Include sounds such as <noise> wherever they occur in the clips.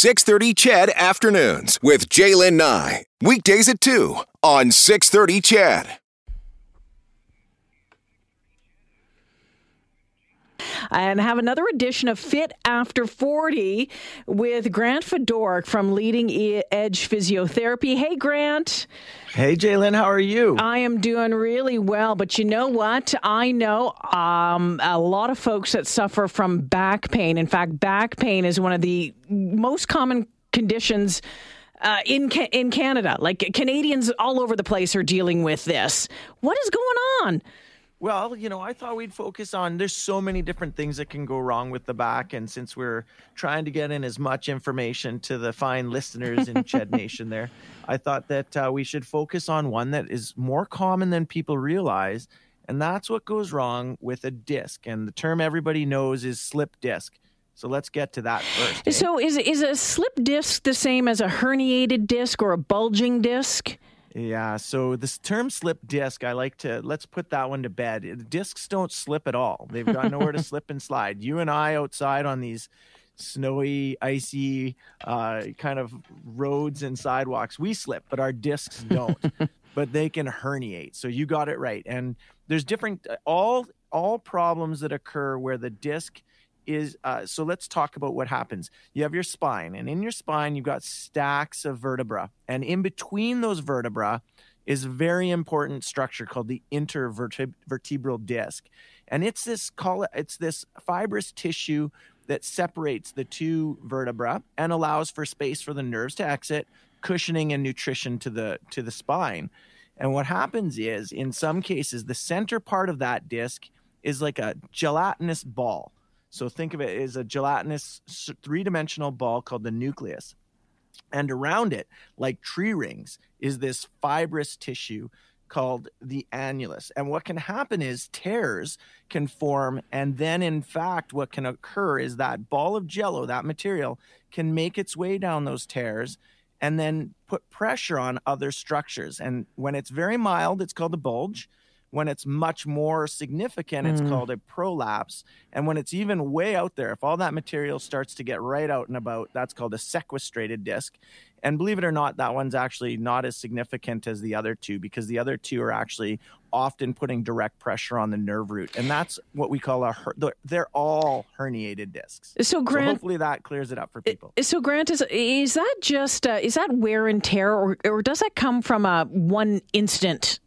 630 CHED Afternoons with Jaylen Nye. Weekdays at 2 on 630 CHED. and have another edition of Fit After 40 with Grant Fedoruk from Leading Edge Physiotherapy. Hey, Grant. Hey, Jaylen, how are you? I am doing really well, but you know what? I know um, a lot of folks that suffer from back pain. In fact, back pain is one of the most common conditions. Uh, in in Canada, like Canadians all over the place are dealing with this. What is going on? Well, you know, I thought we'd focus on there's so many different things that can go wrong with the back. And since we're trying to get in as much information to the fine listeners in Ched <laughs> Nation there, I thought that uh, we should focus on one that is more common than people realize. And that's what goes wrong with a disc. And the term everybody knows is slip disc. So let's get to that first. Eh? So is, is a slip disc the same as a herniated disc or a bulging disc? Yeah, so this term slip disc, I like to let's put that one to bed. Discs don't slip at all. They've got nowhere to <laughs> slip and slide. You and I outside on these snowy, icy uh, kind of roads and sidewalks, we slip, but our discs don't. <laughs> but they can herniate. So you got it right. And there's different all all problems that occur where the disc is uh, so let's talk about what happens. You have your spine, and in your spine, you've got stacks of vertebra, and in between those vertebra is a very important structure called the intervertebral disc, and it's this call it it's this fibrous tissue that separates the two vertebra and allows for space for the nerves to exit, cushioning and nutrition to the to the spine. And what happens is, in some cases, the center part of that disc is like a gelatinous ball so think of it as a gelatinous three dimensional ball called the nucleus. And around it, like tree rings, is this fibrous tissue called the annulus. And what can happen is tears can form. And then, in fact, what can occur is that ball of jello, that material, can make its way down those tears and then put pressure on other structures. And when it's very mild, it's called a bulge. When it's much more significant, it's mm. called a prolapse. And when it's even way out there, if all that material starts to get right out and about, that's called a sequestrated disc. And believe it or not, that one's actually not as significant as the other two because the other two are actually often putting direct pressure on the nerve root. And that's what we call a, her- they're all herniated discs. So, Grant, so hopefully that clears it up for people. So, Grant, is, is that just, uh, is that wear and tear or, or does that come from a one instant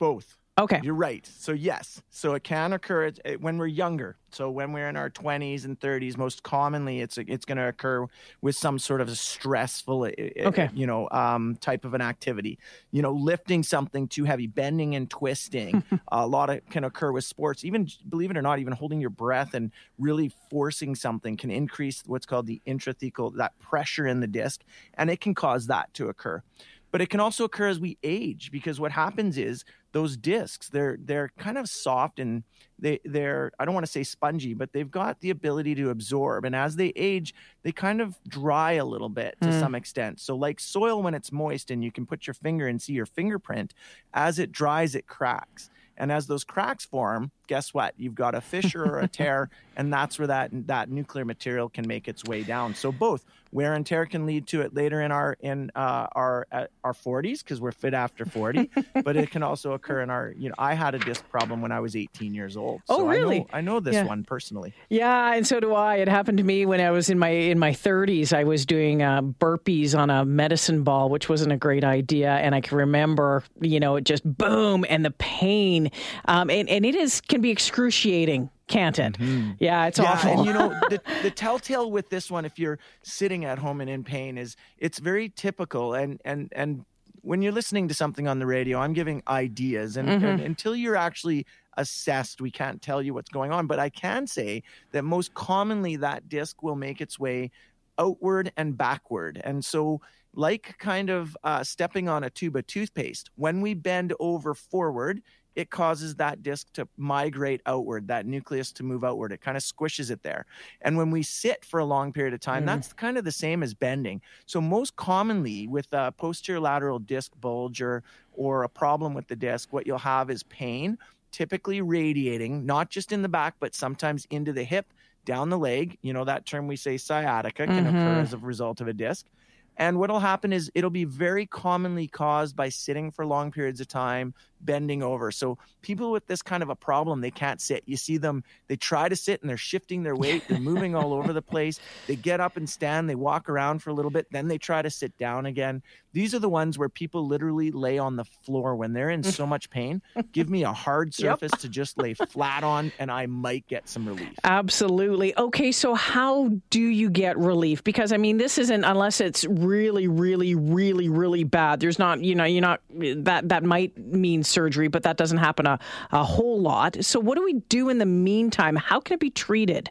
both. Okay. You're right. So, yes. So, it can occur when we're younger. So, when we're in our 20s and 30s, most commonly it's it's going to occur with some sort of a stressful, okay. you know, um, type of an activity. You know, lifting something too heavy, bending and twisting. <laughs> a lot of can occur with sports. Even, believe it or not, even holding your breath and really forcing something can increase what's called the intrathecal, that pressure in the disc, and it can cause that to occur but it can also occur as we age because what happens is those discs they're they're kind of soft and they they're I don't want to say spongy but they've got the ability to absorb and as they age they kind of dry a little bit to mm. some extent so like soil when it's moist and you can put your finger and see your fingerprint as it dries it cracks and as those cracks form, guess what? You've got a fissure or a tear, <laughs> and that's where that that nuclear material can make its way down. So both wear and tear can lead to it later in our in uh, our uh, our 40s because we're fit after 40, <laughs> but it can also occur in our you know I had a disc problem when I was 18 years old. Oh, so oh really? I know, I know this yeah. one personally. Yeah, and so do I. It happened to me when I was in my in my 30s. I was doing uh, burpees on a medicine ball, which wasn't a great idea, and I can remember you know it just boom and the pain um, and, and it is can be excruciating can't it? Mm-hmm. Yeah, it's yeah, awful. And you know, <laughs> the, the telltale with this one, if you're sitting at home and in pain, is it's very typical. And and and when you're listening to something on the radio, I'm giving ideas, and, mm-hmm. and until you're actually assessed, we can't tell you what's going on. But I can say that most commonly that disc will make its way outward and backward, and so like kind of uh, stepping on a tube of toothpaste. When we bend over forward, it causes that disc to migrate outward, that nucleus to move outward. It kind of squishes it there. And when we sit for a long period of time, mm. that's kind of the same as bending. So, most commonly with a posterior lateral disc bulge or, or a problem with the disc, what you'll have is pain, typically radiating, not just in the back, but sometimes into the hip, down the leg. You know, that term we say sciatica can Mhm. occur as a result of a disc. And what'll happen is it'll be very commonly caused by sitting for long periods of time, bending over. So people with this kind of a problem, they can't sit. You see them, they try to sit and they're shifting their weight, they're moving all over the place. They get up and stand, they walk around for a little bit, then they try to sit down again. These are the ones where people literally lay on the floor when they're in so much pain. Give me a hard <laughs> Yep. surface to just lay flat on and I might get some relief. Absolutely. Okay, so how do you get relief? Because I mean, this isn't unless it's really, really, really, really really bad. There's not, you know, you're not that that might mean surgery, but that doesn't happen a, a whole lot. So what do we do in the meantime? How can it be treated?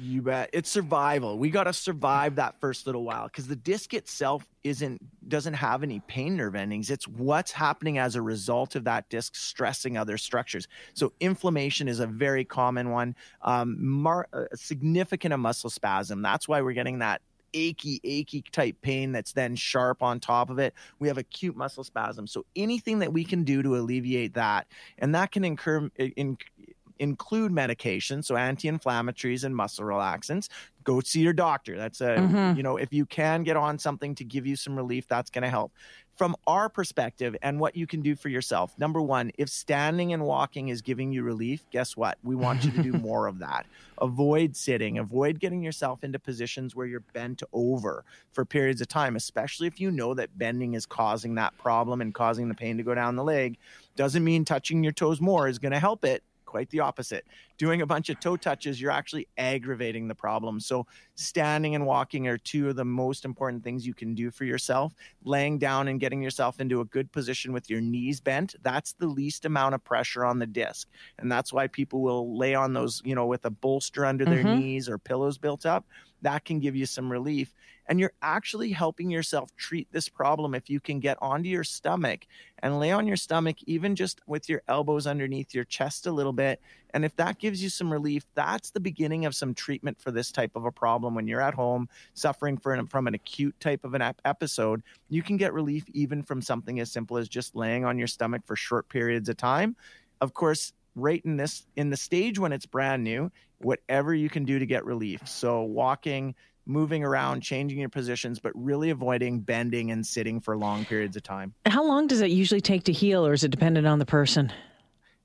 You bet. It's survival. We got to survive that first little while because the disc itself isn't doesn't have any pain nerve endings. It's what's happening as a result of that disc stressing other structures. So inflammation is a very common one. Um, mar- a significant a muscle spasm. That's why we're getting that achy, achy type pain that's then sharp on top of it. We have acute muscle spasm. So anything that we can do to alleviate that, and that can incur in include medication, so anti-inflammatories and muscle relaxants. Go see your doctor. That's a Mhm. you know if you can get on something to give you some relief, that's going to help. From our perspective, and what you can do for yourself. Number one, if standing and walking is giving you relief, guess what? We want you to do <laughs> more of that. Avoid sitting. Avoid getting yourself into positions where you're bent over for periods of time, especially if you know that bending is causing that problem and causing the pain to go down the leg. Doesn't mean touching your toes more is going to help it quite the opposite. Doing a bunch of toe touches, you're actually aggravating the problem. So, standing and walking are two of the most important things you can do for yourself. Laying down and getting yourself into a good position with your knees bent, that's the least amount of pressure on the disc. And that's why people will lay on those, you know, with a bolster under their Mhm. knees or pillows built up. That can give you some relief. And you're actually helping yourself treat this problem if you can get onto your stomach and lay on your stomach, even just with your elbows underneath your chest a little bit. And if that gives you some relief, that's the beginning of some treatment for this type of a problem. When you're at home suffering an, from an acute type of an ep- episode, you can get relief even from something as simple as just laying on your stomach for short periods of time. Of course, right in this in the stage when it's brand new, whatever you can do to get relief. So walking, moving around, changing your positions, but really avoiding bending and sitting for long periods of time. How long does it usually take to heal, or is it dependent on the person?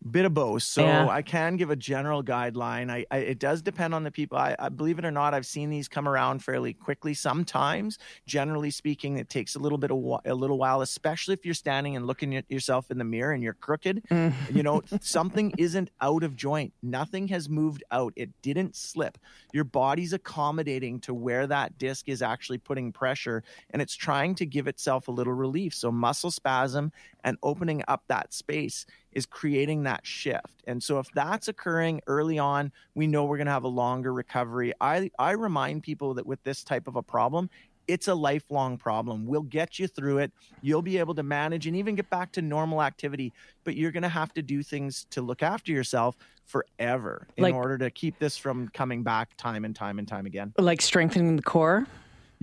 Bit of both. So Yeah. I can give a general guideline. I, I it does depend on the people. I, I believe it or not, I've seen these come around fairly quickly. Sometimes, generally speaking, it takes a little bit of a little while, especially if you're standing and looking at yourself in the mirror and you're crooked. Mm. You know, <laughs> something isn't out of joint. Nothing has moved out. It didn't slip. Your body's accommodating to where that disc is actually putting pressure, and it's trying to give itself a little relief. So muscle spasm and opening up that space is creating that shift. And so if that's occurring early on, we know we're going to have a longer recovery. I I remind people that with this type of a problem, it's a lifelong problem. We'll get you through it. You'll be able to manage and even get back to normal activity, but you're going to have to do things to look after yourself forever in Like- order to keep this from coming back time and time and time again. Like strengthening the core?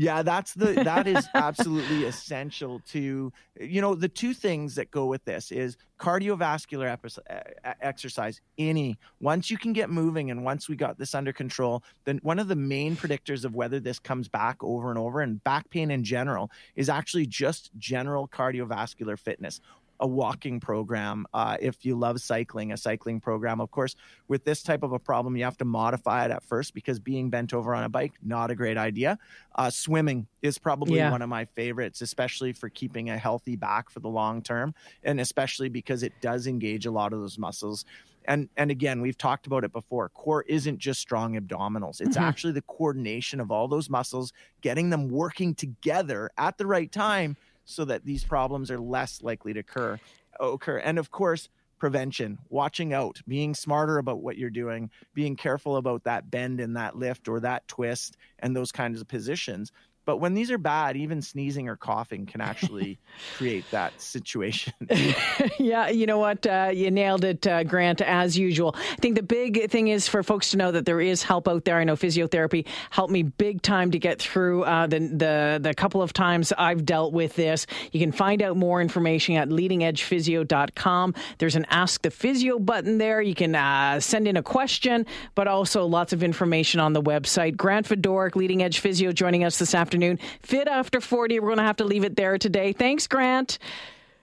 Yeah, that's the that is <laughs> absolutely essential to you know the two things that go with this is cardiovascular epi- exercise. Any once you can get moving and once we got this under control, then one of the main predictors of whether this comes back over and over and back pain in general is actually just general cardiovascular fitness a walking program. Uh, if you love cycling, a cycling program. Of course, with this type of a problem, you have to modify it at first because being bent over on a bike, not a great idea. Uh, swimming is probably Yeah. one of my favorites, especially for keeping a healthy back for the long term, and especially because it does engage a lot of those muscles. And and again, we've talked about it before. Core isn't just strong abdominals; it's Mhm. actually the coordination of all those muscles, getting them working together at the right time so that these problems are less likely to occur occur. And of course prevention watching out being smarter about what you're doing being careful about that bend and that lift or that twist and those kinds of positions But when these are bad, even sneezing or coughing can actually <laughs> create that situation. <laughs> yeah, you know what? Uh, you nailed it, uh, Grant, as usual. I think the big thing is for folks to know that there is help out there. I know physiotherapy helped me big time to get through uh, the, the, the couple of times I've dealt with this. You can find out more information at leadingedgephysio.com. There's an Ask the Physio button there. You can uh, send in a question, but also lots of information on the website. Grant Fedoruk, Leading Edge Physio, joining us this afternoon. Fit after 40. We're going to have to leave it there today. Thanks, Grant.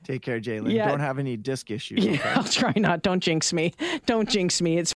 Take care, Jalen. Yeah. Don't have any disc issues. <laughs> Yeah, okay? I'll try not. Don't jinx me. Don't jinx me. It's